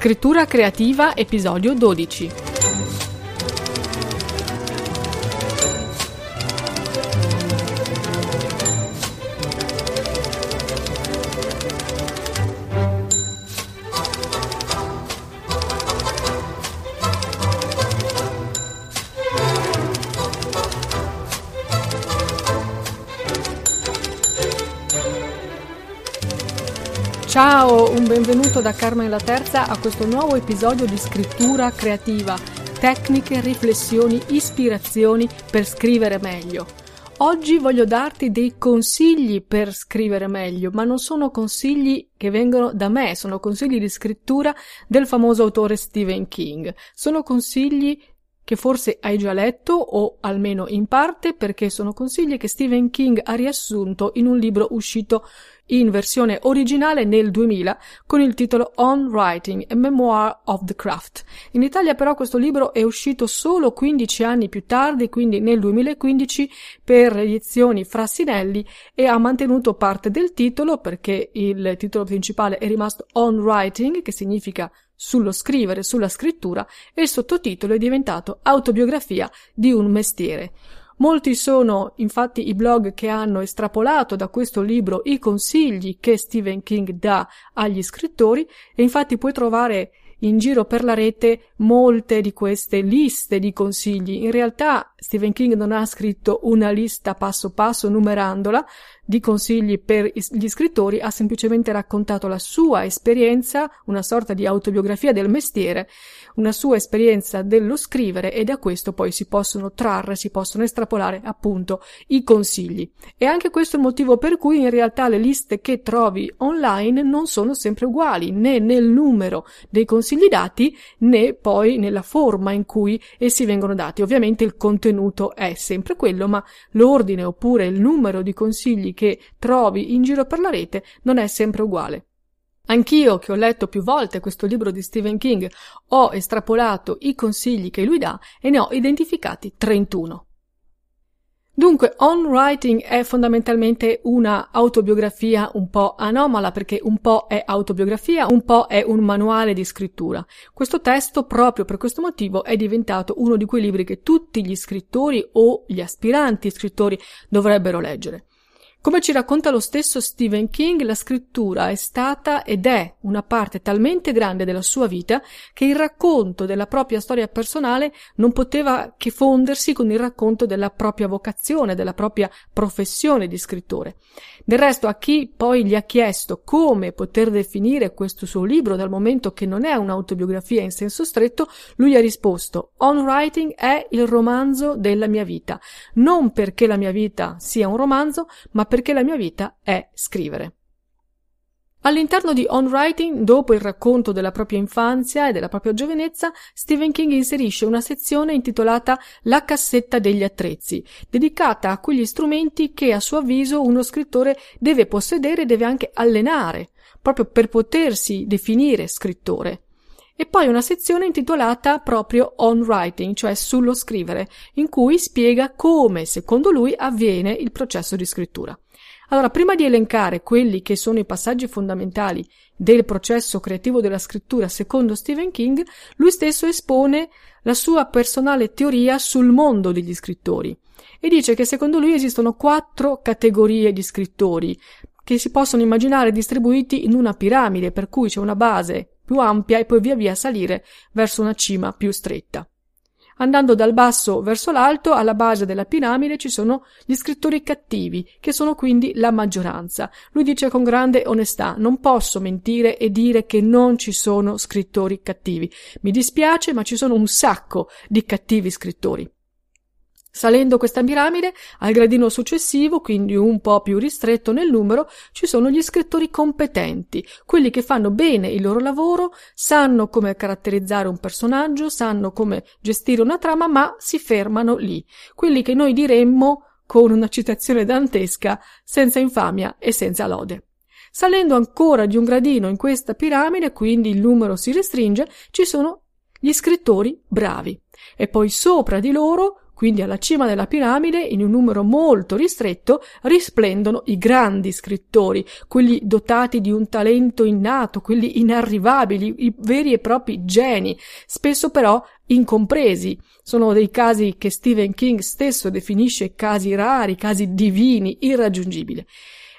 Scrittura creativa, episodio 12. Benvenuto da Carmen la Terza a questo nuovo episodio di scrittura creativa, tecniche, riflessioni, ispirazioni per scrivere meglio. Oggi voglio darti dei consigli per scrivere meglio, ma non sono consigli che vengono da me, sono consigli di scrittura del famoso autore Stephen King. Sono consigli che forse hai già letto o almeno in parte perché sono consigli che Stephen King ha riassunto in un libro uscito in versione originale nel 2000 con il titolo On Writing, a Memoir of the Craft. In Italia però questo libro è uscito solo 15 anni più tardi, quindi nel 2015 per edizioni Frassinelli e ha mantenuto parte del titolo perché il titolo principale è rimasto On Writing, che significa sullo scrivere, sulla scrittura, e il sottotitolo è diventato Autobiografia di un mestiere. Molti sono infatti i blog che hanno estrapolato da questo libro i consigli che Stephen King dà agli scrittori e infatti puoi trovare in giro per la rete molte di queste liste di consigli. In realtà Stephen King non ha scritto una lista passo passo numerandola di consigli per gli scrittori, ha semplicemente raccontato la sua esperienza, una sorta di autobiografia del mestiere, una sua esperienza dello scrivere e da questo poi si possono trarre, si possono estrapolare appunto i consigli. E anche questo è il motivo per cui in realtà le liste che trovi online non sono sempre uguali, né nel numero dei consigli dati, né poi nella forma in cui essi vengono dati. Ovviamente il contenuto è sempre quello, ma l'ordine oppure il numero di consigli che trovi in giro per la rete non è sempre uguale. Anch'io, che ho letto più volte questo libro di Stephen King, ho estrapolato i consigli che lui dà e ne ho identificati 31. Dunque, On Writing è fondamentalmente una autobiografia un po' anomala perché un po' è autobiografia, un po' è un manuale di scrittura. Questo testo, proprio per questo motivo, è diventato uno di quei libri che tutti gli scrittori o gli aspiranti scrittori dovrebbero leggere. Come ci racconta lo stesso Stephen King, la scrittura è stata ed è una parte talmente grande della sua vita che il racconto della propria storia personale non poteva che fondersi con il racconto della propria vocazione, della propria professione di scrittore. Del resto, a chi poi gli ha chiesto come poter definire questo suo libro, dal momento che non è un'autobiografia in senso stretto, lui ha risposto On Writing è il romanzo della mia vita, non perché la mia vita sia un romanzo, ma perché la mia vita è scrivere. All'interno di On Writing, dopo il racconto della propria infanzia e della propria giovinezza, Stephen King inserisce una sezione intitolata La cassetta degli attrezzi, dedicata a quegli strumenti che a suo avviso uno scrittore deve possedere e deve anche allenare, proprio per potersi definire scrittore. E poi una sezione intitolata proprio On Writing, cioè sullo scrivere, in cui spiega come, secondo lui, avviene il processo di scrittura. Allora, prima di elencare quelli che sono i passaggi fondamentali del processo creativo della scrittura secondo Stephen King, lui stesso espone la sua personale teoria sul mondo degli scrittori e dice che secondo lui esistono quattro categorie di scrittori che si possono immaginare distribuiti in una piramide per cui c'è una base più ampia e poi via via salire verso una cima più stretta. Andando dal basso verso l'alto, alla base della piramide ci sono gli scrittori cattivi, che sono quindi la maggioranza. Lui dice con grande onestà, non posso mentire e dire che non ci sono scrittori cattivi. Mi dispiace, ma ci sono un sacco di cattivi scrittori. Salendo questa piramide, al gradino successivo, quindi un po' più ristretto nel numero, ci sono gli scrittori competenti, quelli che fanno bene il loro lavoro, sanno come caratterizzare un personaggio, sanno come gestire una trama, ma si fermano lì. Quelli che noi diremmo, con una citazione dantesca, senza infamia e senza lode. Salendo ancora di un gradino in questa piramide, quindi il numero si restringe, ci sono gli scrittori bravi. E poi sopra di loro Quindi alla cima della piramide, in un numero molto ristretto, risplendono i grandi scrittori, quelli dotati di un talento innato, quelli inarrivabili, i veri e propri geni, spesso però incompresi. Sono dei casi che Stephen King stesso definisce casi rari, casi divini, irraggiungibili.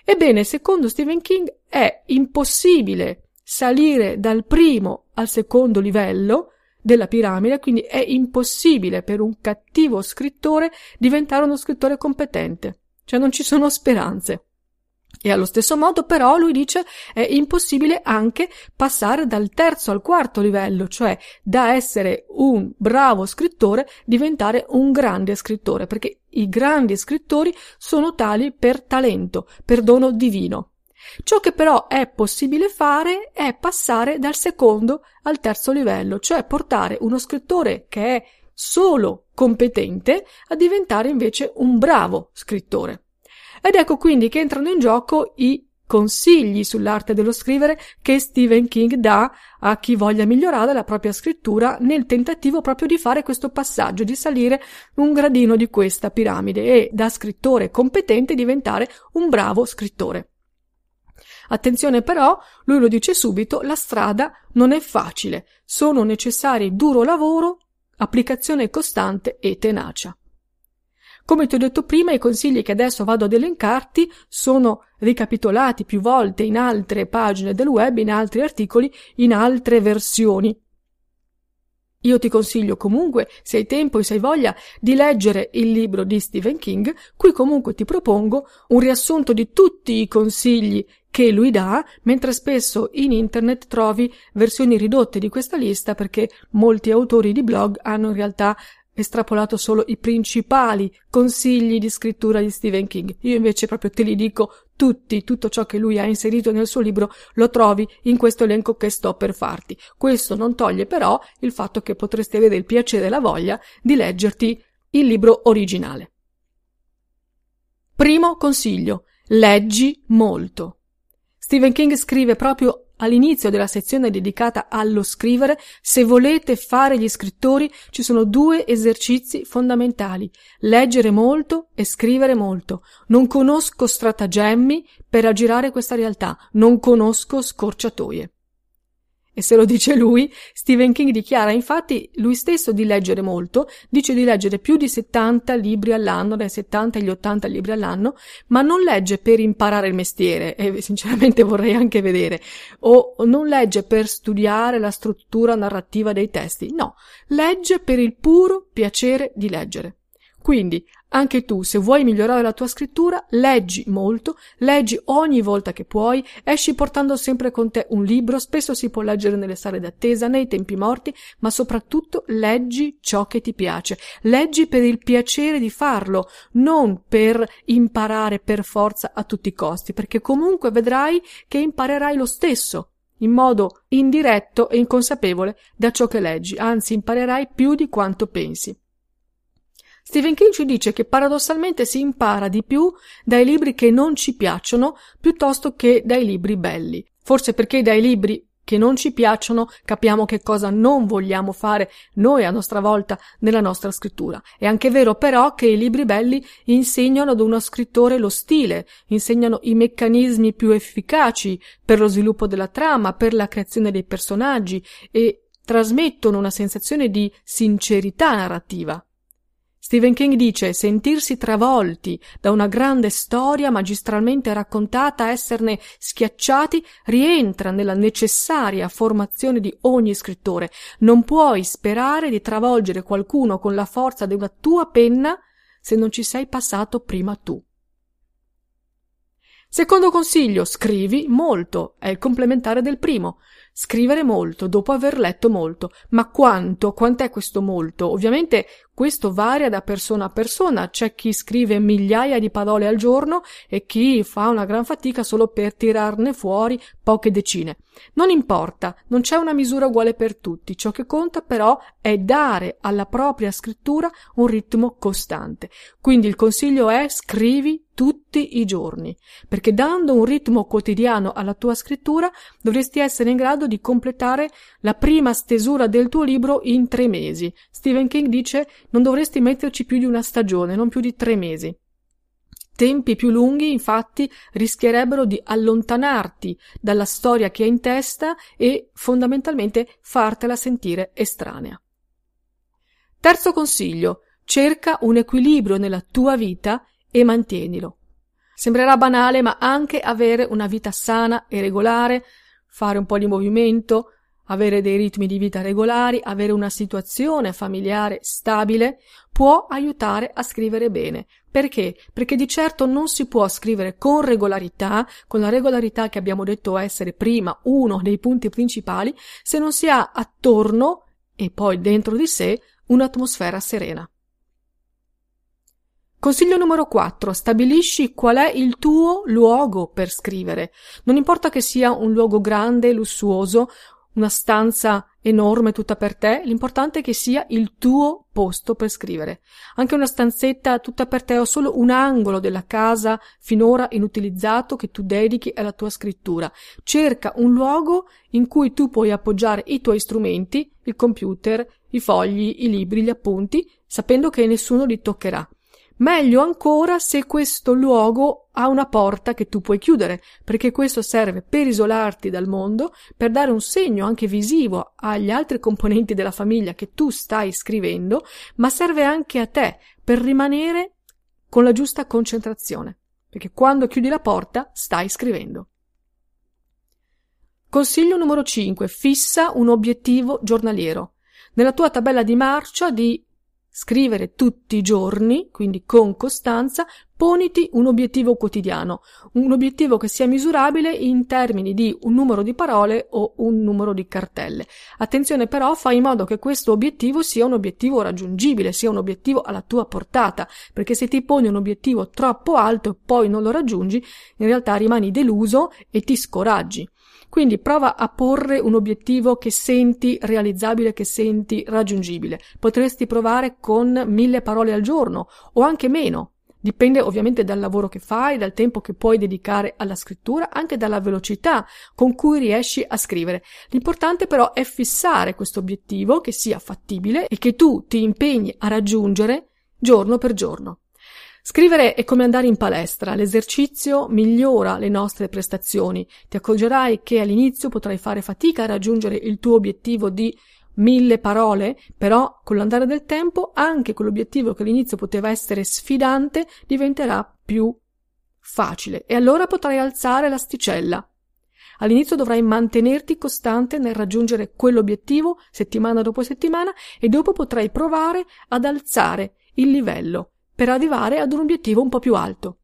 Ebbene, secondo Stephen King è impossibile salire dal primo al secondo livello della piramide, quindi è impossibile per un cattivo scrittore diventare uno scrittore competente. Cioè non ci sono speranze. E allo stesso modo però lui dice è impossibile anche passare dal terzo al quarto livello, cioè da essere un bravo scrittore diventare un grande scrittore, perché i grandi scrittori sono tali per talento, per dono divino. Ciò che però è possibile fare è passare dal secondo al terzo livello, cioè portare uno scrittore che è solo competente a diventare invece un bravo scrittore. Ed ecco quindi che entrano in gioco i consigli sull'arte dello scrivere che Stephen King dà a chi voglia migliorare la propria scrittura nel tentativo proprio di fare questo passaggio, di salire un gradino di questa piramide e da scrittore competente diventare un bravo scrittore. Attenzione però, lui lo dice subito, la strada non è facile, sono necessari duro lavoro, applicazione costante e tenacia. Come ti ho detto prima, i consigli che adesso vado ad elencarti sono ricapitolati più volte in altre pagine del web, in altri articoli, in altre versioni. Io ti consiglio comunque, se hai tempo e se hai voglia, di leggere il libro di Stephen King, qui comunque ti propongo un riassunto di tutti i consigli che lui dà, mentre spesso in internet trovi versioni ridotte di questa lista perché molti autori di blog hanno in realtà estrapolato solo i principali consigli di scrittura di Stephen King. Io invece proprio te li dico tutti, tutto ciò che lui ha inserito nel suo libro lo trovi in questo elenco che sto per farti. Questo non toglie però il fatto che potresti avere il piacere e la voglia di leggerti il libro originale. Primo consiglio, leggi molto. Stephen King scrive proprio all'inizio della sezione dedicata allo scrivere, se volete fare gli scrittori, ci sono due esercizi fondamentali, leggere molto e scrivere molto. Non conosco stratagemmi per aggirare questa realtà, non conosco scorciatoie. E se lo dice lui, Stephen King dichiara infatti lui stesso di leggere molto, dice di leggere più di 70 libri all'anno, dai 70 agli 80 libri all'anno, ma non legge per imparare il mestiere, e sinceramente vorrei anche vedere, o non legge per studiare la struttura narrativa dei testi, no, legge per il puro piacere di leggere. Quindi, anche tu, se vuoi migliorare la tua scrittura, leggi molto, leggi ogni volta che puoi, esci portando sempre con te un libro, spesso si può leggere nelle sale d'attesa, nei tempi morti, ma soprattutto leggi ciò che ti piace. Leggi per il piacere di farlo, non per imparare per forza a tutti i costi, perché comunque vedrai che imparerai lo stesso, in modo indiretto e inconsapevole da ciò che leggi, anzi imparerai più di quanto pensi. Stephen King ci dice che paradossalmente si impara di più dai libri che non ci piacciono piuttosto che dai libri belli. Forse perché dai libri che non ci piacciono capiamo che cosa non vogliamo fare noi a nostra volta nella nostra scrittura. È anche vero però che i libri belli insegnano ad uno scrittore lo stile, insegnano i meccanismi più efficaci per lo sviluppo della trama, per la creazione dei personaggi e trasmettono una sensazione di sincerità narrativa. Stephen King dice sentirsi travolti da una grande storia magistralmente raccontata, esserne schiacciati, rientra nella necessaria formazione di ogni scrittore. Non puoi sperare di travolgere qualcuno con la forza di una tua penna se non ci sei passato prima tu. Secondo consiglio, scrivi molto, è il complementare del primo. Scrivere molto dopo aver letto molto. Ma quanto? Quant'è questo molto? Ovviamente questo varia da persona a persona. C'è chi scrive migliaia di parole al giorno e chi fa una gran fatica solo per tirarne fuori poche decine. Non importa, non c'è una misura uguale per tutti. Ciò che conta però è dare alla propria scrittura un ritmo costante. Quindi il consiglio è scrivi tutti i giorni, perché dando un ritmo quotidiano alla tua scrittura dovresti essere in grado di completare la prima stesura del tuo libro in tre mesi. Stephen King dice non dovresti metterci più di una stagione, non più di tre mesi. Tempi più lunghi, infatti, rischierebbero di allontanarti dalla storia che hai in testa e fondamentalmente fartela sentire estranea. Terzo consiglio, cerca un equilibrio nella tua vita e mantienilo. Sembrerà banale, ma anche avere una vita sana e regolare, fare un po' di movimento, avere dei ritmi di vita regolari, avere una situazione familiare stabile, può aiutare a scrivere bene. Perché? Perché di certo non si può scrivere con regolarità, con la regolarità che abbiamo detto essere prima uno dei punti principali, se non si ha attorno e poi dentro di sé un'atmosfera serena. Consiglio numero 4. Stabilisci qual è il tuo luogo per scrivere. Non importa che sia un luogo grande, lussuoso, una stanza enorme tutta per te, l'importante è che sia il tuo posto per scrivere. Anche una stanzetta tutta per te o solo un angolo della casa finora inutilizzato che tu dedichi alla tua scrittura. Cerca un luogo in cui tu puoi appoggiare i tuoi strumenti, il computer, i fogli, i libri, gli appunti, sapendo che nessuno li toccherà. Meglio ancora se questo luogo ha una porta che tu puoi chiudere, perché questo serve per isolarti dal mondo, per dare un segno anche visivo agli altri componenti della famiglia che tu stai scrivendo, ma serve anche a te per rimanere con la giusta concentrazione, perché quando chiudi la porta stai scrivendo. Consiglio numero 5. Fissa un obiettivo giornaliero. Nella tua tabella di marcia di Scrivere tutti i giorni, quindi con costanza, poniti un obiettivo quotidiano, un obiettivo che sia misurabile in termini di un numero di parole o un numero di cartelle. Attenzione però, fai in modo che questo obiettivo sia un obiettivo raggiungibile, sia un obiettivo alla tua portata, perché se ti poni un obiettivo troppo alto e poi non lo raggiungi, in realtà rimani deluso e ti scoraggi. Quindi prova a porre un obiettivo che senti realizzabile, che senti raggiungibile. Potresti provare con mille parole al giorno o anche meno. Dipende ovviamente dal lavoro che fai, dal tempo che puoi dedicare alla scrittura, anche dalla velocità con cui riesci a scrivere. L'importante però è fissare questo obiettivo che sia fattibile e che tu ti impegni a raggiungere giorno per giorno. Scrivere è come andare in palestra, l'esercizio migliora le nostre prestazioni. Ti accorgerai che all'inizio potrai fare fatica a raggiungere il tuo obiettivo di mille parole, però con l'andare del tempo anche quell'obiettivo che all'inizio poteva essere sfidante diventerà più facile e allora potrai alzare l'asticella. All'inizio dovrai mantenerti costante nel raggiungere quell'obiettivo settimana dopo settimana e dopo potrai provare ad alzare il livello per arrivare ad un obiettivo un po' più alto.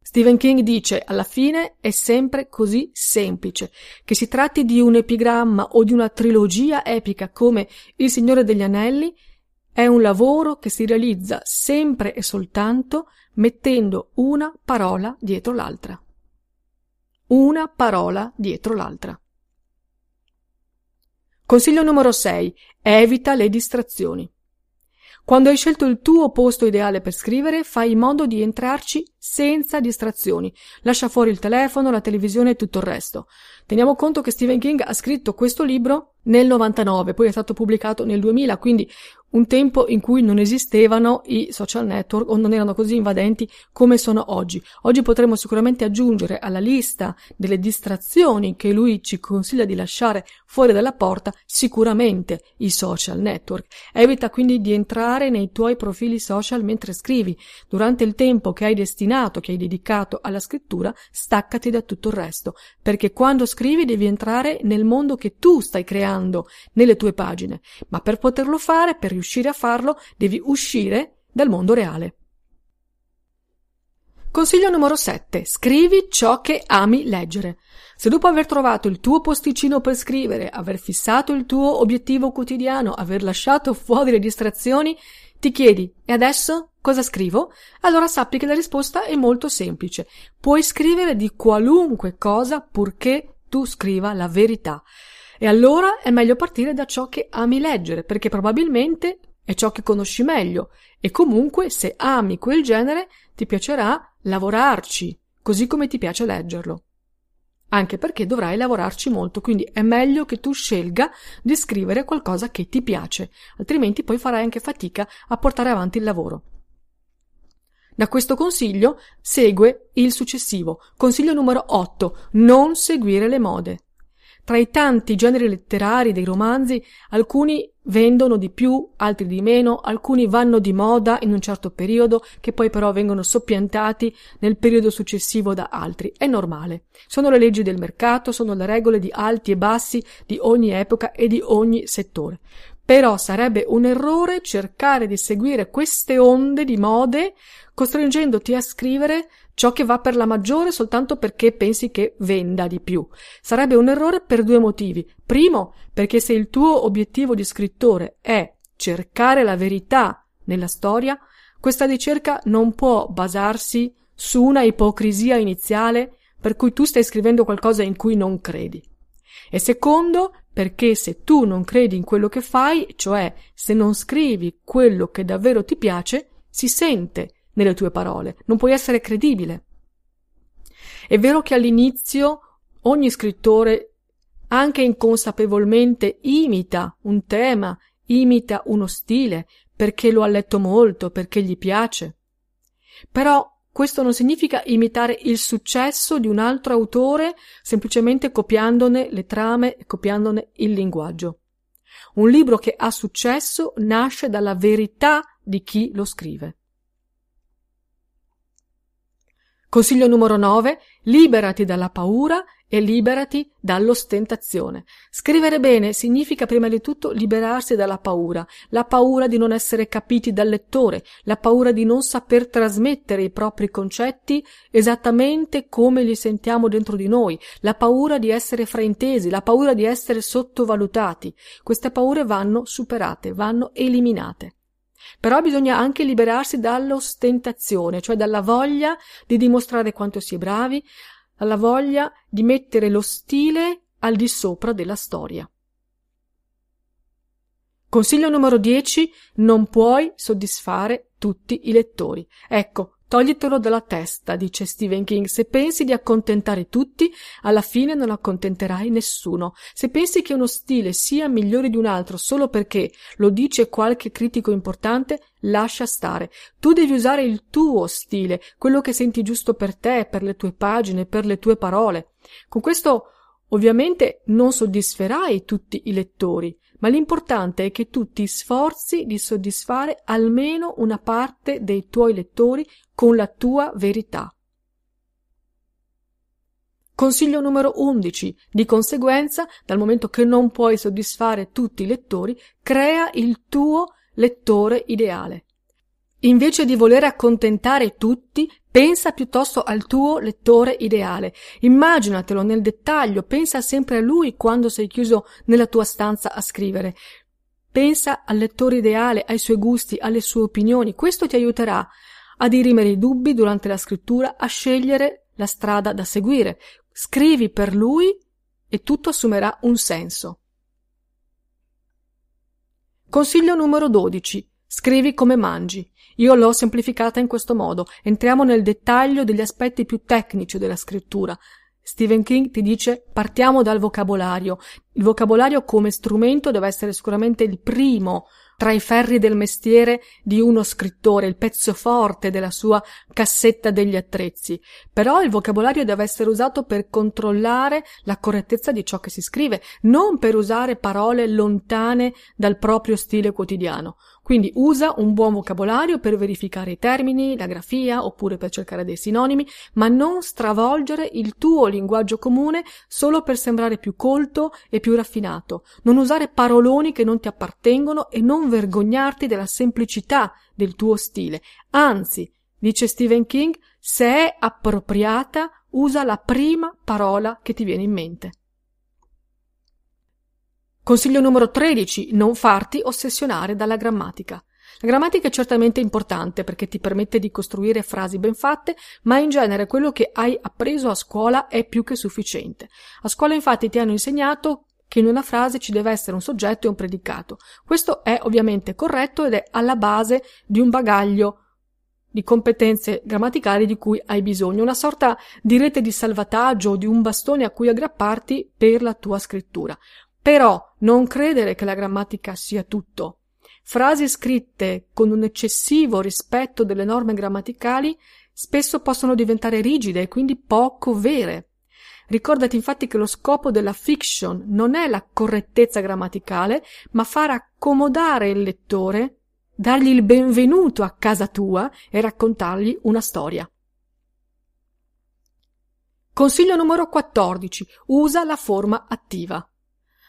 Stephen King dice alla fine è sempre così semplice, che si tratti di un epigramma o di una trilogia epica come Il Signore degli Anelli, è un lavoro che si realizza sempre e soltanto mettendo una parola dietro l'altra. Una parola dietro l'altra. Consiglio numero 6. Evita le distrazioni. Quando hai scelto il tuo posto ideale per scrivere, fai in modo di entrarci senza distrazioni. Lascia fuori il telefono, la televisione e tutto il resto. Teniamo conto che Stephen King ha scritto questo libro nel 99, poi è stato pubblicato nel 2000, quindi un tempo in cui non esistevano i social network o non erano così invadenti come sono oggi. Oggi potremmo sicuramente aggiungere alla lista delle distrazioni che lui ci consiglia di lasciare fuori dalla porta sicuramente i social network. Evita quindi di entrare nei tuoi profili social mentre scrivi. Durante il tempo che hai destinato, che hai dedicato alla scrittura, staccati da tutto il resto, perché quando scrivi devi entrare nel mondo che tu stai creando nelle tue pagine, ma per poterlo fare, per riuscire a farlo, devi uscire dal mondo reale. Consiglio numero 7. Scrivi ciò che ami leggere. Se dopo aver trovato il tuo posticino per scrivere, aver fissato il tuo obiettivo quotidiano, aver lasciato fuori le distrazioni, ti chiedi e adesso cosa scrivo? Allora sappi che la risposta è molto semplice. Puoi scrivere di qualunque cosa purché tu scriva la verità. E allora è meglio partire da ciò che ami leggere, perché probabilmente è ciò che conosci meglio e comunque se ami quel genere ti piacerà lavorarci, così come ti piace leggerlo. Anche perché dovrai lavorarci molto, quindi è meglio che tu scelga di scrivere qualcosa che ti piace, altrimenti poi farai anche fatica a portare avanti il lavoro. Da questo consiglio segue il successivo, consiglio numero 8, non seguire le mode. Tra i tanti generi letterari dei romanzi, alcuni vendono di più, altri di meno, alcuni vanno di moda in un certo periodo, che poi però vengono soppiantati nel periodo successivo da altri. È normale. Sono le leggi del mercato, sono le regole di alti e bassi di ogni epoca e di ogni settore. Però sarebbe un errore cercare di seguire queste onde di mode costringendoti a scrivere ciò che va per la maggiore soltanto perché pensi che venda di più. Sarebbe un errore per due motivi. Primo, perché se il tuo obiettivo di scrittore è cercare la verità nella storia, questa ricerca non può basarsi su una ipocrisia iniziale per cui tu stai scrivendo qualcosa in cui non credi. E secondo, perché se tu non credi in quello che fai, cioè se non scrivi quello che davvero ti piace, si sente nelle tue parole, non puoi essere credibile. È vero che all'inizio ogni scrittore, anche inconsapevolmente, imita un tema, imita uno stile, perché lo ha letto molto, perché gli piace. Però questo non significa imitare il successo di un altro autore semplicemente copiandone le trame e copiandone il linguaggio. Un libro che ha successo nasce dalla verità di chi lo scrive. Consiglio numero 9. Liberati dalla paura e liberati dall'ostentazione. Scrivere bene significa prima di tutto liberarsi dalla paura, la paura di non essere capiti dal lettore, la paura di non saper trasmettere i propri concetti esattamente come li sentiamo dentro di noi, la paura di essere fraintesi, la paura di essere sottovalutati. Queste paure vanno superate, vanno eliminate. Però bisogna anche liberarsi dall'ostentazione, cioè dalla voglia di dimostrare quanto si è bravi, dalla voglia di mettere lo stile al di sopra della storia. Consiglio numero 10. Non puoi soddisfare tutti i lettori. Ecco, Toglitelo dalla testa, dice Stephen King. Se pensi di accontentare tutti, alla fine non accontenterai nessuno. Se pensi che uno stile sia migliore di un altro solo perché lo dice qualche critico importante, lascia stare. Tu devi usare il tuo stile, quello che senti giusto per te, per le tue pagine, per le tue parole. Con questo ovviamente non soddisferai tutti i lettori, ma l'importante è che tu ti sforzi di soddisfare almeno una parte dei tuoi lettori con la tua verità. Consiglio numero 11. Di conseguenza, dal momento che non puoi soddisfare tutti i lettori, crea il tuo lettore ideale. Invece di voler accontentare tutti, pensa piuttosto al tuo lettore ideale. Immaginatelo nel dettaglio, pensa sempre a lui quando sei chiuso nella tua stanza a scrivere. Pensa al lettore ideale, ai suoi gusti, alle sue opinioni. Questo ti aiuterà a dirimere i dubbi durante la scrittura, a scegliere la strada da seguire. Scrivi per lui e tutto assumerà un senso. Consiglio numero 12. Scrivi come mangi. Io l'ho semplificata in questo modo. Entriamo nel dettaglio degli aspetti più tecnici della scrittura. Stephen King ti dice partiamo dal vocabolario. Il vocabolario come strumento deve essere sicuramente il primo tra i ferri del mestiere di uno scrittore, il pezzo forte della sua cassetta degli attrezzi. Però il vocabolario deve essere usato per controllare la correttezza di ciò che si scrive, non per usare parole lontane dal proprio stile quotidiano. Quindi usa un buon vocabolario per verificare i termini, la grafia oppure per cercare dei sinonimi, ma non stravolgere il tuo linguaggio comune solo per sembrare più colto e più raffinato. Non usare paroloni che non ti appartengono e non vergognarti della semplicità del tuo stile. Anzi, dice Stephen King, se è appropriata, usa la prima parola che ti viene in mente. Consiglio numero 13. Non farti ossessionare dalla grammatica. La grammatica è certamente importante perché ti permette di costruire frasi ben fatte, ma in genere quello che hai appreso a scuola è più che sufficiente. A scuola infatti ti hanno insegnato che in una frase ci deve essere un soggetto e un predicato. Questo è ovviamente corretto ed è alla base di un bagaglio di competenze grammaticali di cui hai bisogno, una sorta di rete di salvataggio o di un bastone a cui aggrapparti per la tua scrittura. Però non credere che la grammatica sia tutto. Frasi scritte con un eccessivo rispetto delle norme grammaticali spesso possono diventare rigide e quindi poco vere. Ricordati infatti che lo scopo della fiction non è la correttezza grammaticale, ma far accomodare il lettore dargli il benvenuto a casa tua e raccontargli una storia. Consiglio numero 14. Usa la forma attiva.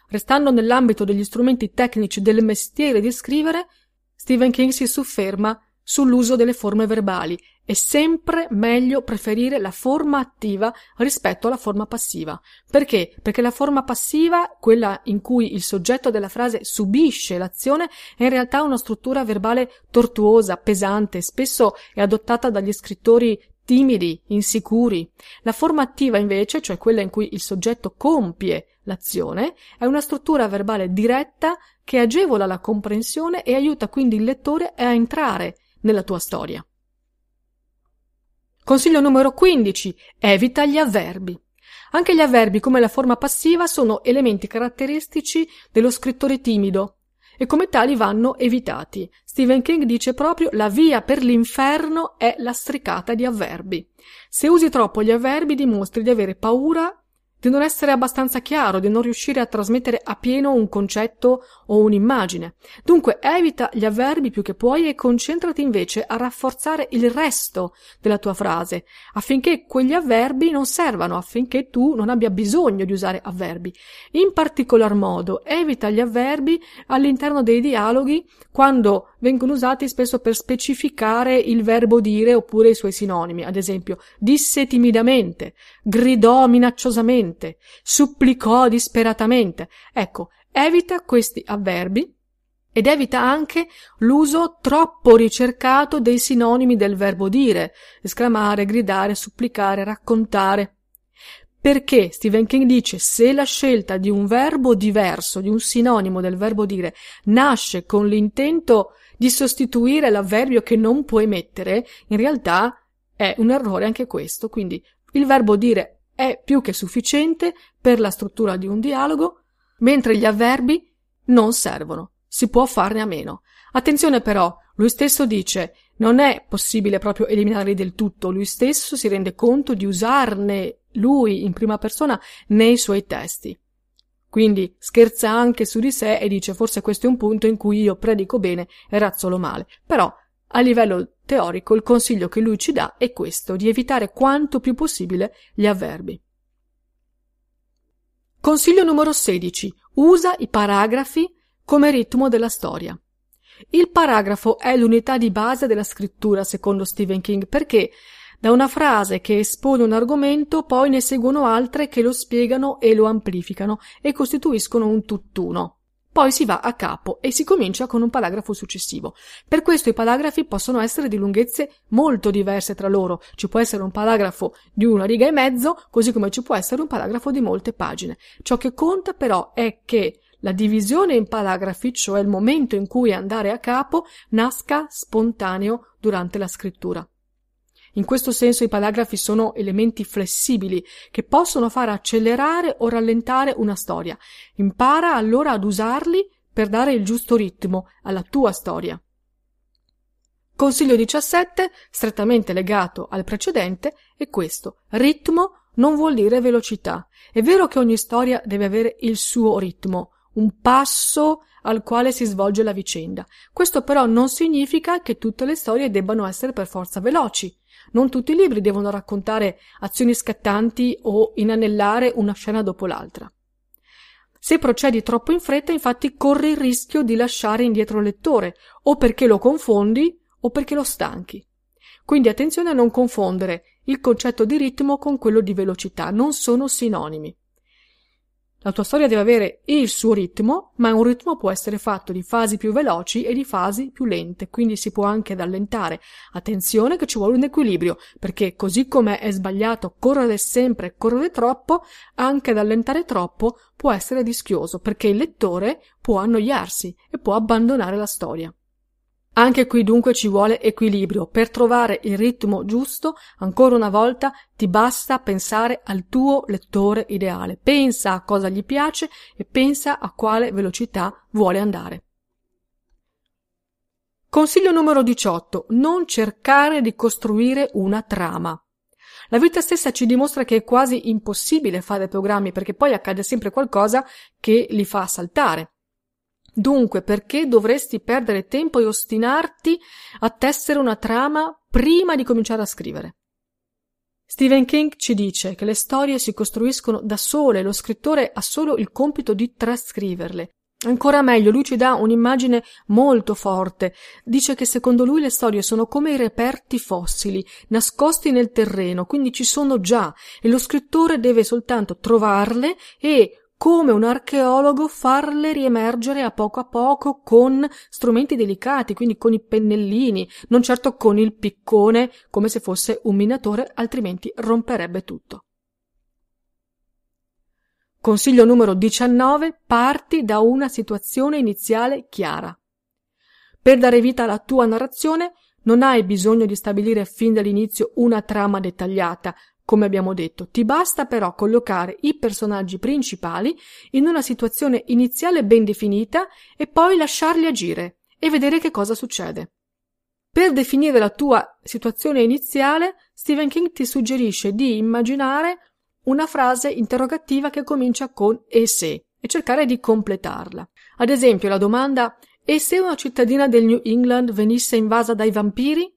Restando nell'ambito degli strumenti tecnici del mestiere di scrivere, Stephen King si sofferma sull'uso delle forme verbali è sempre meglio preferire la forma attiva rispetto alla forma passiva. Perché? Perché la forma passiva, quella in cui il soggetto della frase subisce l'azione, è in realtà una struttura verbale tortuosa, pesante, spesso è adottata dagli scrittori timidi, insicuri. La forma attiva invece, cioè quella in cui il soggetto compie l'azione, è una struttura verbale diretta che agevola la comprensione e aiuta quindi il lettore a entrare nella tua storia. Consiglio numero 15. Evita gli avverbi. Anche gli avverbi, come la forma passiva, sono elementi caratteristici dello scrittore timido e come tali vanno evitati. Stephen King dice proprio la via per l'inferno è lastricata di avverbi. Se usi troppo gli avverbi dimostri di avere paura di non essere abbastanza chiaro, di non riuscire a trasmettere a pieno un concetto o un'immagine. Dunque evita gli avverbi più che puoi e concentrati invece a rafforzare il resto della tua frase, affinché quegli avverbi non servano, affinché tu non abbia bisogno di usare avverbi. In particolar modo evita gli avverbi all'interno dei dialoghi quando vengono usati spesso per specificare il verbo dire oppure i suoi sinonimi. Ad esempio, disse timidamente, gridò minacciosamente, urgentemente, supplicò disperatamente. Ecco, evita questi avverbi ed evita anche l'uso troppo ricercato dei sinonimi del verbo dire, esclamare, gridare, supplicare, raccontare. Perché Stephen King dice se la scelta di un verbo diverso, di un sinonimo del verbo dire, nasce con l'intento di sostituire l'avverbio che non puoi mettere, in realtà è un errore anche questo. Quindi il verbo dire è più che sufficiente per la struttura di un dialogo, mentre gli avverbi non servono, si può farne a meno. Attenzione però, lui stesso dice non è possibile proprio eliminarli del tutto, lui stesso si rende conto di usarne lui in prima persona nei suoi testi. Quindi scherza anche su di sé e dice forse questo è un punto in cui io predico bene e razzolo male. Però a livello teorico il consiglio che lui ci dà è questo, di evitare quanto più possibile gli avverbi. Consiglio numero 16. Usa i paragrafi come ritmo della storia. Il paragrafo è l'unità di base della scrittura, secondo Stephen King, perché da una frase che espone un argomento poi ne seguono altre che lo spiegano e lo amplificano e costituiscono un tutt'uno. Poi si va a capo e si comincia con un paragrafo successivo. Per questo i paragrafi possono essere di lunghezze molto diverse tra loro. Ci può essere un paragrafo di una riga e mezzo, così come ci può essere un paragrafo di molte pagine. Ciò che conta però è che la divisione in paragrafi, cioè il momento in cui andare a capo, nasca spontaneo durante la scrittura. In questo senso i paragrafi sono elementi flessibili che possono far accelerare o rallentare una storia. Impara allora ad usarli per dare il giusto ritmo alla tua storia. Consiglio 17, strettamente legato al precedente, è questo. Ritmo non vuol dire velocità. È vero che ogni storia deve avere il suo ritmo, un passo al quale si svolge la vicenda. Questo però non significa che tutte le storie debbano essere per forza veloci. Non tutti i libri devono raccontare azioni scattanti o inanellare una scena dopo l'altra. Se procedi troppo in fretta, infatti, corri il rischio di lasciare indietro il lettore, o perché lo confondi o perché lo stanchi. Quindi attenzione a non confondere il concetto di ritmo con quello di velocità, non sono sinonimi. La tua storia deve avere il suo ritmo, ma un ritmo può essere fatto di fasi più veloci e di fasi più lente, quindi si può anche allentare. Attenzione che ci vuole un equilibrio, perché così come è sbagliato correre sempre e correre troppo, anche ad allentare troppo può essere rischioso, perché il lettore può annoiarsi e può abbandonare la storia. Anche qui dunque ci vuole equilibrio. Per trovare il ritmo giusto, ancora una volta, ti basta pensare al tuo lettore ideale. Pensa a cosa gli piace e pensa a quale velocità vuole andare. Consiglio numero 18. Non cercare di costruire una trama. La vita stessa ci dimostra che è quasi impossibile fare programmi perché poi accade sempre qualcosa che li fa saltare. Dunque, perché dovresti perdere tempo e ostinarti a tessere una trama prima di cominciare a scrivere? Stephen King ci dice che le storie si costruiscono da sole, lo scrittore ha solo il compito di trascriverle. Ancora meglio, lui ci dà un'immagine molto forte. Dice che secondo lui le storie sono come i reperti fossili, nascosti nel terreno, quindi ci sono già, e lo scrittore deve soltanto trovarle e come un archeologo farle riemergere a poco a poco con strumenti delicati, quindi con i pennellini, non certo con il piccone come se fosse un minatore, altrimenti romperebbe tutto. Consiglio numero 19. Parti da una situazione iniziale chiara. Per dare vita alla tua narrazione non hai bisogno di stabilire fin dall'inizio una trama dettagliata, come abbiamo detto, ti basta però collocare i personaggi principali in una situazione iniziale ben definita e poi lasciarli agire e vedere che cosa succede. Per definire la tua situazione iniziale, Stephen King ti suggerisce di immaginare una frase interrogativa che comincia con e se e cercare di completarla. Ad esempio, la domanda e se una cittadina del New England venisse invasa dai vampiri?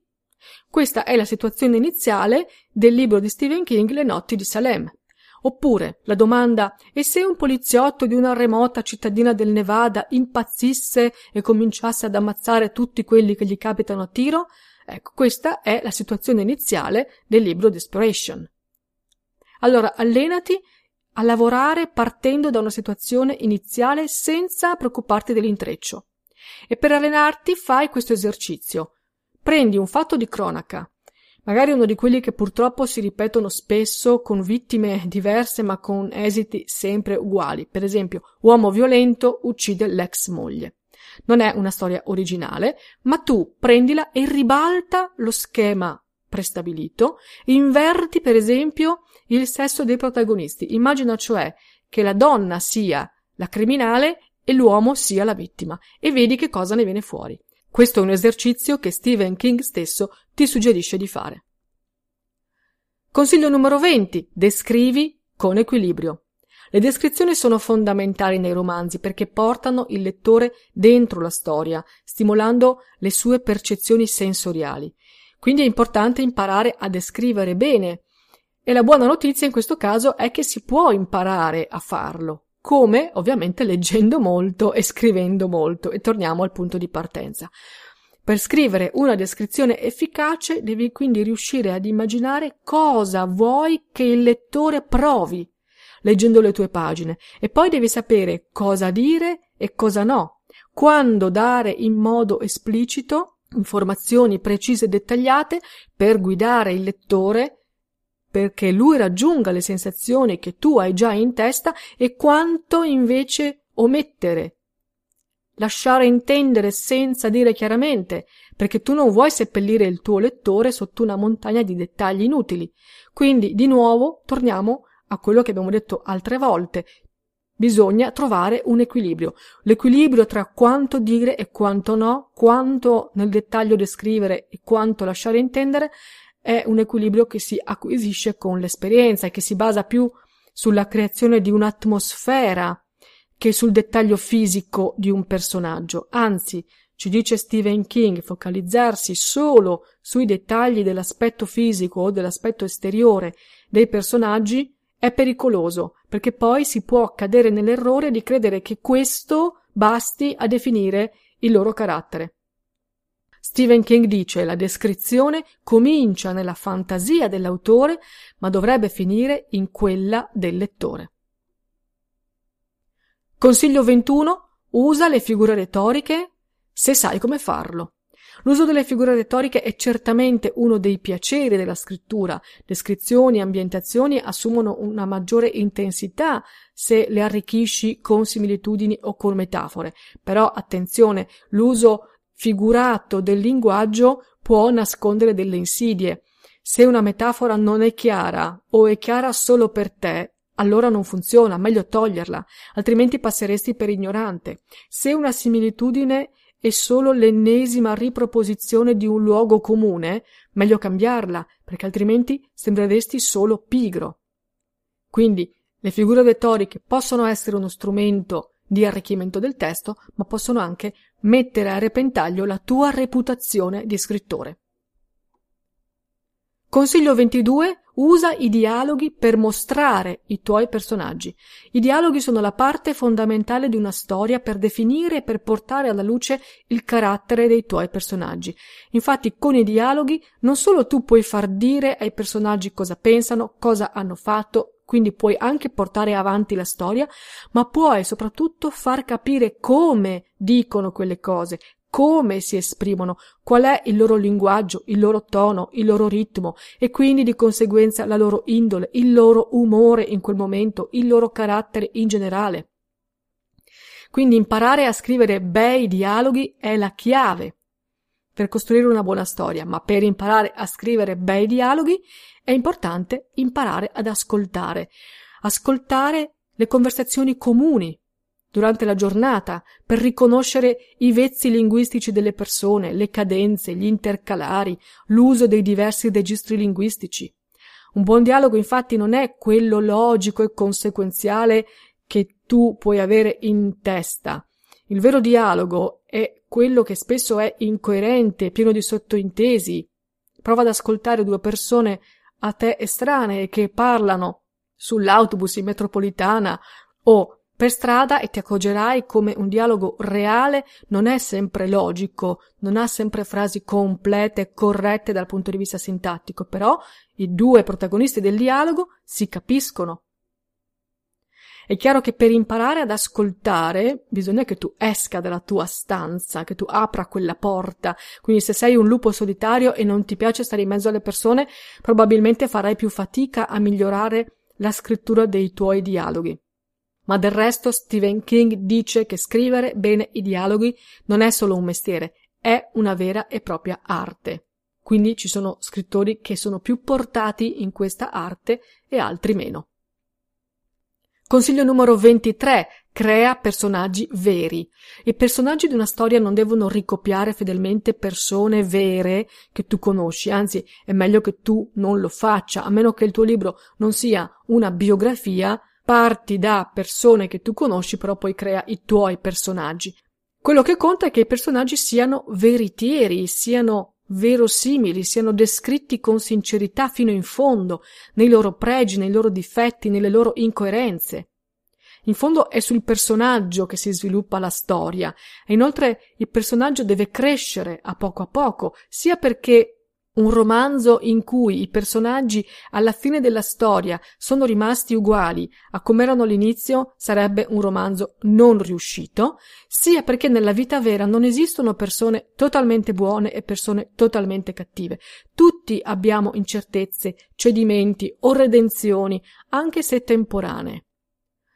Questa è la situazione iniziale del libro di Stephen King Le notti di Salem. Oppure la domanda e se un poliziotto di una remota cittadina del Nevada impazzisse e cominciasse ad ammazzare tutti quelli che gli capitano a tiro? Ecco, questa è la situazione iniziale del libro Desperation. Allora, allenati a lavorare partendo da una situazione iniziale senza preoccuparti dell'intreccio. E per allenarti fai questo esercizio. Prendi un fatto di cronaca, magari uno di quelli che purtroppo si ripetono spesso con vittime diverse ma con esiti sempre uguali. Per esempio, uomo violento uccide l'ex moglie. Non è una storia originale, ma tu prendila e ribalta lo schema prestabilito, inverti per esempio il sesso dei protagonisti. Immagina cioè che la donna sia la criminale e l'uomo sia la vittima e vedi che cosa ne viene fuori. Questo è un esercizio che Stephen King stesso ti suggerisce di fare. Consiglio numero 20. Descrivi con equilibrio. Le descrizioni sono fondamentali nei romanzi perché portano il lettore dentro la storia, stimolando le sue percezioni sensoriali. Quindi è importante imparare a descrivere bene. E la buona notizia in questo caso è che si può imparare a farlo come ovviamente leggendo molto e scrivendo molto. E torniamo al punto di partenza. Per scrivere una descrizione efficace devi quindi riuscire ad immaginare cosa vuoi che il lettore provi leggendo le tue pagine. E poi devi sapere cosa dire e cosa no, quando dare in modo esplicito informazioni precise e dettagliate per guidare il lettore perché lui raggiunga le sensazioni che tu hai già in testa e quanto invece omettere. Lasciare intendere senza dire chiaramente, perché tu non vuoi seppellire il tuo lettore sotto una montagna di dettagli inutili. Quindi, di nuovo, torniamo a quello che abbiamo detto altre volte. Bisogna trovare un equilibrio. L'equilibrio tra quanto dire e quanto no, quanto nel dettaglio descrivere e quanto lasciare intendere, è un equilibrio che si acquisisce con l'esperienza e che si basa più sulla creazione di un'atmosfera che sul dettaglio fisico di un personaggio. Anzi, ci dice Stephen King, focalizzarsi solo sui dettagli dell'aspetto fisico o dell'aspetto esteriore dei personaggi è pericoloso, perché poi si può cadere nell'errore di credere che questo basti a definire il loro carattere. Stephen King dice la descrizione comincia nella fantasia dell'autore, ma dovrebbe finire in quella del lettore. Consiglio 21. Usa le figure retoriche se sai come farlo. L'uso delle figure retoriche è certamente uno dei piaceri della scrittura. Descrizioni e ambientazioni assumono una maggiore intensità se le arricchisci con similitudini o con metafore. Però attenzione, l'uso figurato del linguaggio può nascondere delle insidie. Se una metafora non è chiara o è chiara solo per te, allora non funziona, meglio toglierla, altrimenti passeresti per ignorante. Se una similitudine è solo l'ennesima riproposizione di un luogo comune, meglio cambiarla, perché altrimenti sembreresti solo pigro. Quindi le figure retoriche possono essere uno strumento di arricchimento del testo, ma possono anche mettere a repentaglio la tua reputazione di scrittore. Consiglio 22. Usa i dialoghi per mostrare i tuoi personaggi. I dialoghi sono la parte fondamentale di una storia per definire e per portare alla luce il carattere dei tuoi personaggi. Infatti, con i dialoghi non solo tu puoi far dire ai personaggi cosa pensano, cosa hanno fatto, quindi puoi anche portare avanti la storia, ma puoi soprattutto far capire come dicono quelle cose, come si esprimono, qual è il loro linguaggio, il loro tono, il loro ritmo e quindi di conseguenza la loro indole, il loro umore in quel momento, il loro carattere in generale. Quindi imparare a scrivere bei dialoghi è la chiave per costruire una buona storia, ma per imparare a scrivere bei dialoghi è importante imparare ad ascoltare, ascoltare le conversazioni comuni durante la giornata per riconoscere i vezzi linguistici delle persone, le cadenze, gli intercalari, l'uso dei diversi registri linguistici. Un buon dialogo infatti non è quello logico e conseguenziale che tu puoi avere in testa. Il vero dialogo è quello che spesso è incoerente, pieno di sottointesi. Prova ad ascoltare due persone a te estranee che parlano sull'autobus in metropolitana o per strada e ti accorgerai come un dialogo reale non è sempre logico, non ha sempre frasi complete corrette dal punto di vista sintattico, però i due protagonisti del dialogo si capiscono. È chiaro che per imparare ad ascoltare bisogna che tu esca dalla tua stanza, che tu apra quella porta. Quindi se sei un lupo solitario e non ti piace stare in mezzo alle persone, probabilmente farai più fatica a migliorare la scrittura dei tuoi dialoghi. Ma del resto Stephen King dice che scrivere bene i dialoghi non è solo un mestiere, è una vera e propria arte. Quindi ci sono scrittori che sono più portati in questa arte e altri meno. Consiglio numero 23. Crea personaggi veri. I personaggi di una storia non devono ricopiare fedelmente persone vere che tu conosci, anzi è meglio che tu non lo faccia, a meno che il tuo libro non sia una biografia parti da persone che tu conosci, però poi crea i tuoi personaggi. Quello che conta è che i personaggi siano veritieri, siano verosimili, siano descritti con sincerità fino in fondo, nei loro pregi, nei loro difetti, nelle loro incoerenze. In fondo è sul personaggio che si sviluppa la storia e inoltre il personaggio deve crescere a poco a poco, sia perché un romanzo in cui i personaggi alla fine della storia sono rimasti uguali a come erano all'inizio sarebbe un romanzo non riuscito, sia perché nella vita vera non esistono persone totalmente buone e persone totalmente cattive. Tutti abbiamo incertezze, cedimenti o redenzioni, anche se temporanee.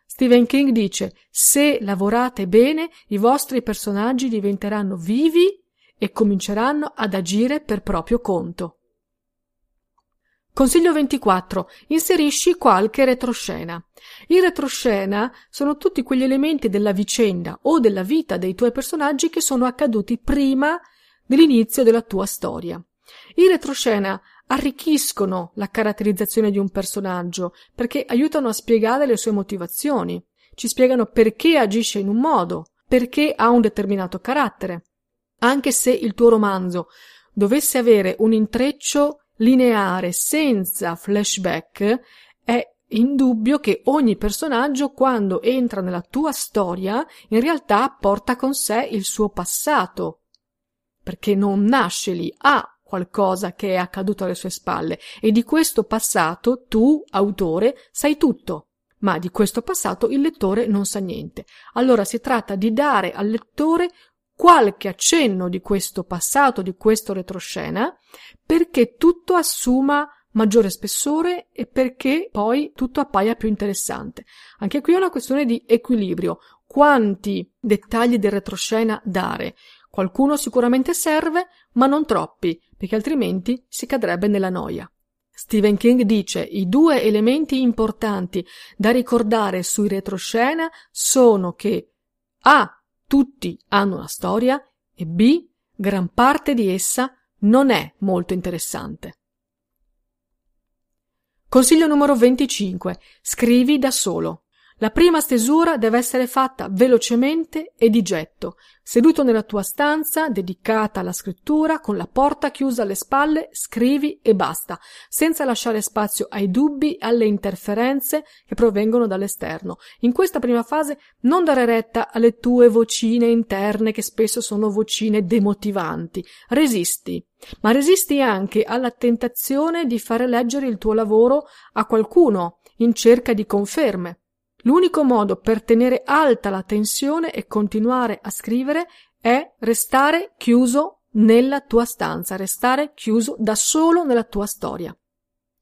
Stephen King dice se lavorate bene i vostri personaggi diventeranno vivi e cominceranno ad agire per proprio conto. Consiglio 24. Inserisci qualche retroscena. In retroscena sono tutti quegli elementi della vicenda o della vita dei tuoi personaggi che sono accaduti prima dell'inizio della tua storia. In retroscena arricchiscono la caratterizzazione di un personaggio perché aiutano a spiegare le sue motivazioni, ci spiegano perché agisce in un modo, perché ha un determinato carattere. Anche se il tuo romanzo dovesse avere un intreccio lineare senza flashback, è indubbio che ogni personaggio, quando entra nella tua storia, in realtà porta con sé il suo passato, perché non nasce lì, ha qualcosa che è accaduto alle sue spalle e di questo passato tu, autore, sai tutto. ma di questo passato il lettore non sa niente. Allora si tratta di dare al lettore qualche accenno di questo passato, di questo retroscena, perché tutto assuma maggiore spessore e perché poi tutto appaia più interessante. Anche qui è una questione di equilibrio. Quanti dettagli del retroscena dare? Qualcuno sicuramente serve, ma non troppi, perché altrimenti si cadrebbe nella noia. Stephen King dice i due elementi importanti da ricordare sui retroscena sono che A. Tutti hanno una storia e B. Gran parte di essa non è molto interessante. Consiglio numero 25. Scrivi da solo. La prima stesura deve essere fatta velocemente e di getto, seduto nella tua stanza dedicata alla scrittura, con la porta chiusa alle spalle, scrivi e basta, senza lasciare spazio ai dubbi alle interferenze che provengono dall'esterno. In questa prima fase non dare retta alle tue vocine interne che spesso sono vocine demotivanti. Resisti, ma resisti anche alla tentazione di fare leggere il tuo lavoro a qualcuno in cerca di conferme. L'unico modo per tenere alta la tensione e continuare a scrivere è restare chiuso nella tua stanza, restare chiuso da solo nella tua storia.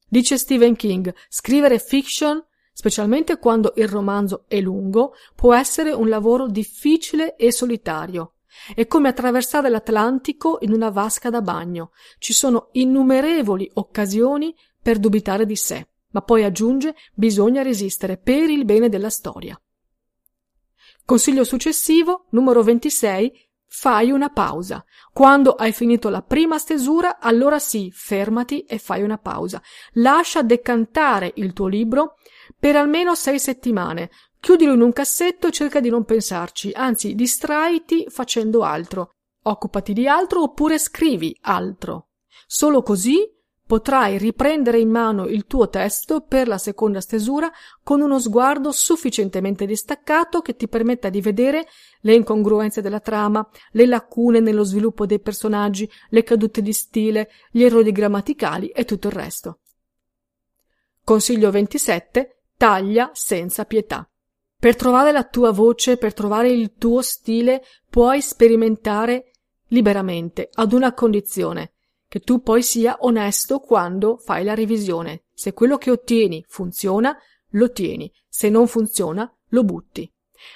Dice Stephen King, scrivere fiction, specialmente quando il romanzo è lungo, può essere un lavoro difficile e solitario. È come attraversare l'Atlantico in una vasca da bagno. Ci sono innumerevoli occasioni per dubitare di sé ma poi aggiunge bisogna resistere per il bene della storia. Consiglio successivo, numero 26, fai una pausa. Quando hai finito la prima stesura, allora sì, fermati e fai una pausa. Lascia decantare il tuo libro per almeno sei settimane. Chiudilo in un cassetto e cerca di non pensarci, anzi distraiti facendo altro. Occupati di altro oppure scrivi altro. Solo così potrai riprendere in mano il tuo testo per la seconda stesura con uno sguardo sufficientemente distaccato che ti permetta di vedere le incongruenze della trama, le lacune nello sviluppo dei personaggi, le cadute di stile, gli errori grammaticali e tutto il resto. Consiglio 27. Taglia senza pietà. Per trovare la tua voce, per trovare il tuo stile, puoi sperimentare liberamente, ad una condizione, che tu poi sia onesto quando fai la revisione. Se quello che ottieni funziona, lo tieni, se non funziona, lo butti.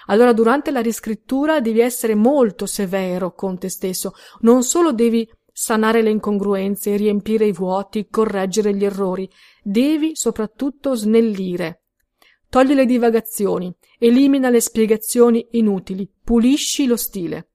Allora durante la riscrittura devi essere molto severo con te stesso, non solo devi sanare le incongruenze, riempire i vuoti, correggere gli errori, devi soprattutto snellire. Togli le divagazioni, elimina le spiegazioni inutili, pulisci lo stile.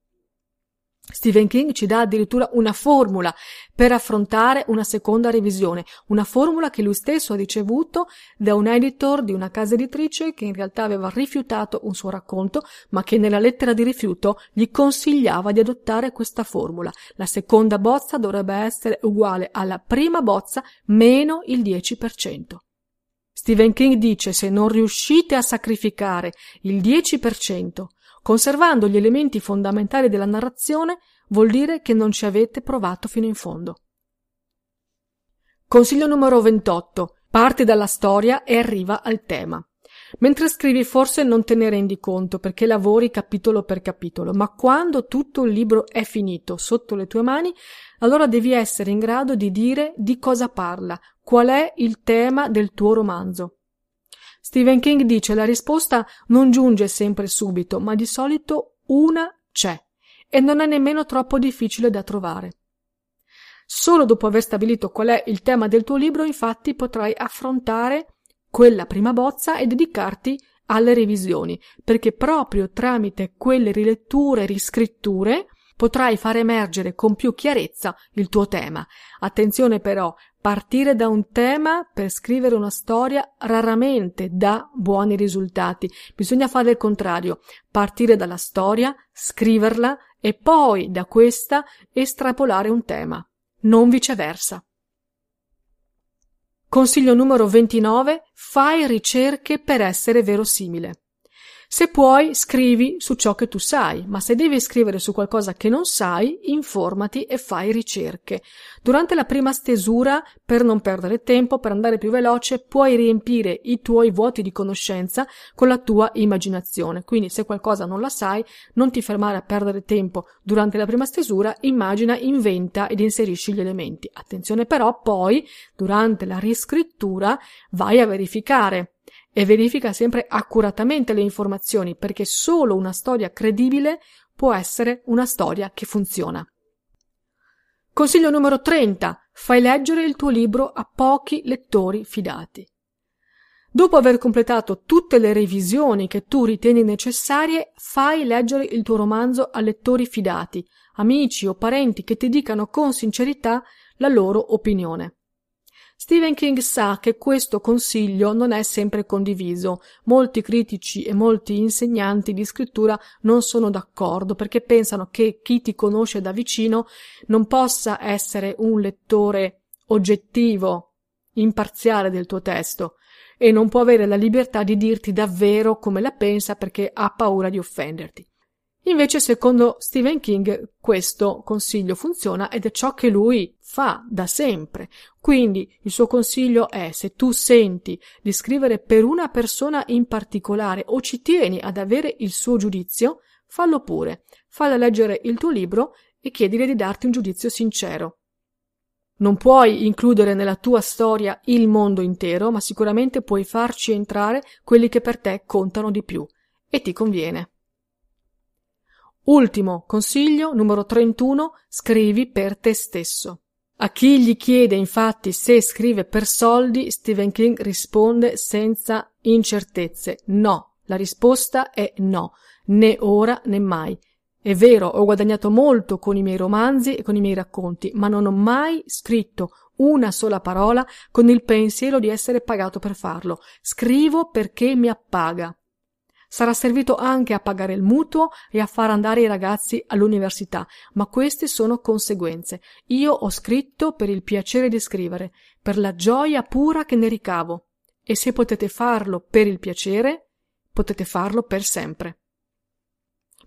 Stephen King ci dà addirittura una formula per affrontare una seconda revisione, una formula che lui stesso ha ricevuto da un editor di una casa editrice che in realtà aveva rifiutato un suo racconto, ma che nella lettera di rifiuto gli consigliava di adottare questa formula. La seconda bozza dovrebbe essere uguale alla prima bozza meno il 10%. Stephen King dice se non riuscite a sacrificare il 10% Conservando gli elementi fondamentali della narrazione vuol dire che non ci avete provato fino in fondo. Consiglio numero 28. Parti dalla storia e arriva al tema. Mentre scrivi forse non te ne rendi conto perché lavori capitolo per capitolo, ma quando tutto il libro è finito sotto le tue mani, allora devi essere in grado di dire di cosa parla, qual è il tema del tuo romanzo. Stephen King dice la risposta non giunge sempre subito, ma di solito una c'è e non è nemmeno troppo difficile da trovare. Solo dopo aver stabilito qual è il tema del tuo libro, infatti, potrai affrontare quella prima bozza e dedicarti alle revisioni, perché proprio tramite quelle riletture e riscritture potrai far emergere con più chiarezza il tuo tema. Attenzione però, partire da un tema per scrivere una storia raramente dà buoni risultati. Bisogna fare il contrario, partire dalla storia, scriverla e poi da questa estrapolare un tema, non viceversa. Consiglio numero 29. Fai ricerche per essere verosimile. Se puoi, scrivi su ciò che tu sai, ma se devi scrivere su qualcosa che non sai, informati e fai ricerche. Durante la prima stesura, per non perdere tempo, per andare più veloce, puoi riempire i tuoi vuoti di conoscenza con la tua immaginazione. Quindi se qualcosa non la sai, non ti fermare a perdere tempo durante la prima stesura, immagina, inventa ed inserisci gli elementi. Attenzione però, poi, durante la riscrittura, vai a verificare e verifica sempre accuratamente le informazioni perché solo una storia credibile può essere una storia che funziona. Consiglio numero 30. Fai leggere il tuo libro a pochi lettori fidati. Dopo aver completato tutte le revisioni che tu ritieni necessarie, fai leggere il tuo romanzo a lettori fidati, amici o parenti che ti dicano con sincerità la loro opinione. Stephen King sa che questo consiglio non è sempre condiviso. Molti critici e molti insegnanti di scrittura non sono d'accordo perché pensano che chi ti conosce da vicino non possa essere un lettore oggettivo, imparziale del tuo testo e non può avere la libertà di dirti davvero come la pensa perché ha paura di offenderti. Invece, secondo Stephen King, questo consiglio funziona ed è ciò che lui fa da sempre. Quindi il suo consiglio è se tu senti di scrivere per una persona in particolare o ci tieni ad avere il suo giudizio, fallo pure. Falla leggere il tuo libro e chiedile di darti un giudizio sincero. Non puoi includere nella tua storia il mondo intero, ma sicuramente puoi farci entrare quelli che per te contano di più. E ti conviene. Ultimo consiglio, numero 31, scrivi per te stesso. A chi gli chiede infatti se scrive per soldi, Stephen King risponde senza incertezze. No, la risposta è no, né ora né mai. È vero, ho guadagnato molto con i miei romanzi e con i miei racconti, ma non ho mai scritto una sola parola con il pensiero di essere pagato per farlo. Scrivo perché mi appaga sarà servito anche a pagare il mutuo e a far andare i ragazzi all'università, ma queste sono conseguenze. Io ho scritto per il piacere di scrivere, per la gioia pura che ne ricavo. E se potete farlo per il piacere, potete farlo per sempre.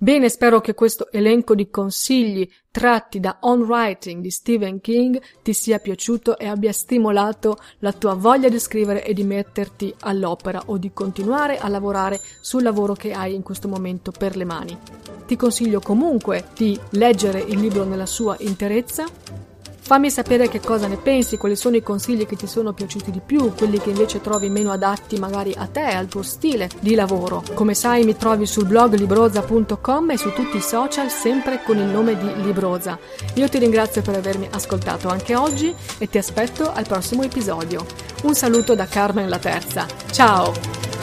Bene, spero che questo elenco di consigli tratti da On Writing di Stephen King ti sia piaciuto e abbia stimolato la tua voglia di scrivere e di metterti all'opera o di continuare a lavorare sul lavoro che hai in questo momento per le mani. Ti consiglio comunque di leggere il libro nella sua interezza Fammi sapere che cosa ne pensi, quali sono i consigli che ti sono piaciuti di più, quelli che invece trovi meno adatti magari a te, al tuo stile di lavoro. Come sai mi trovi sul blog libroza.com e su tutti i social sempre con il nome di Libroza. Io ti ringrazio per avermi ascoltato anche oggi e ti aspetto al prossimo episodio. Un saluto da Carmen la Terza. Ciao!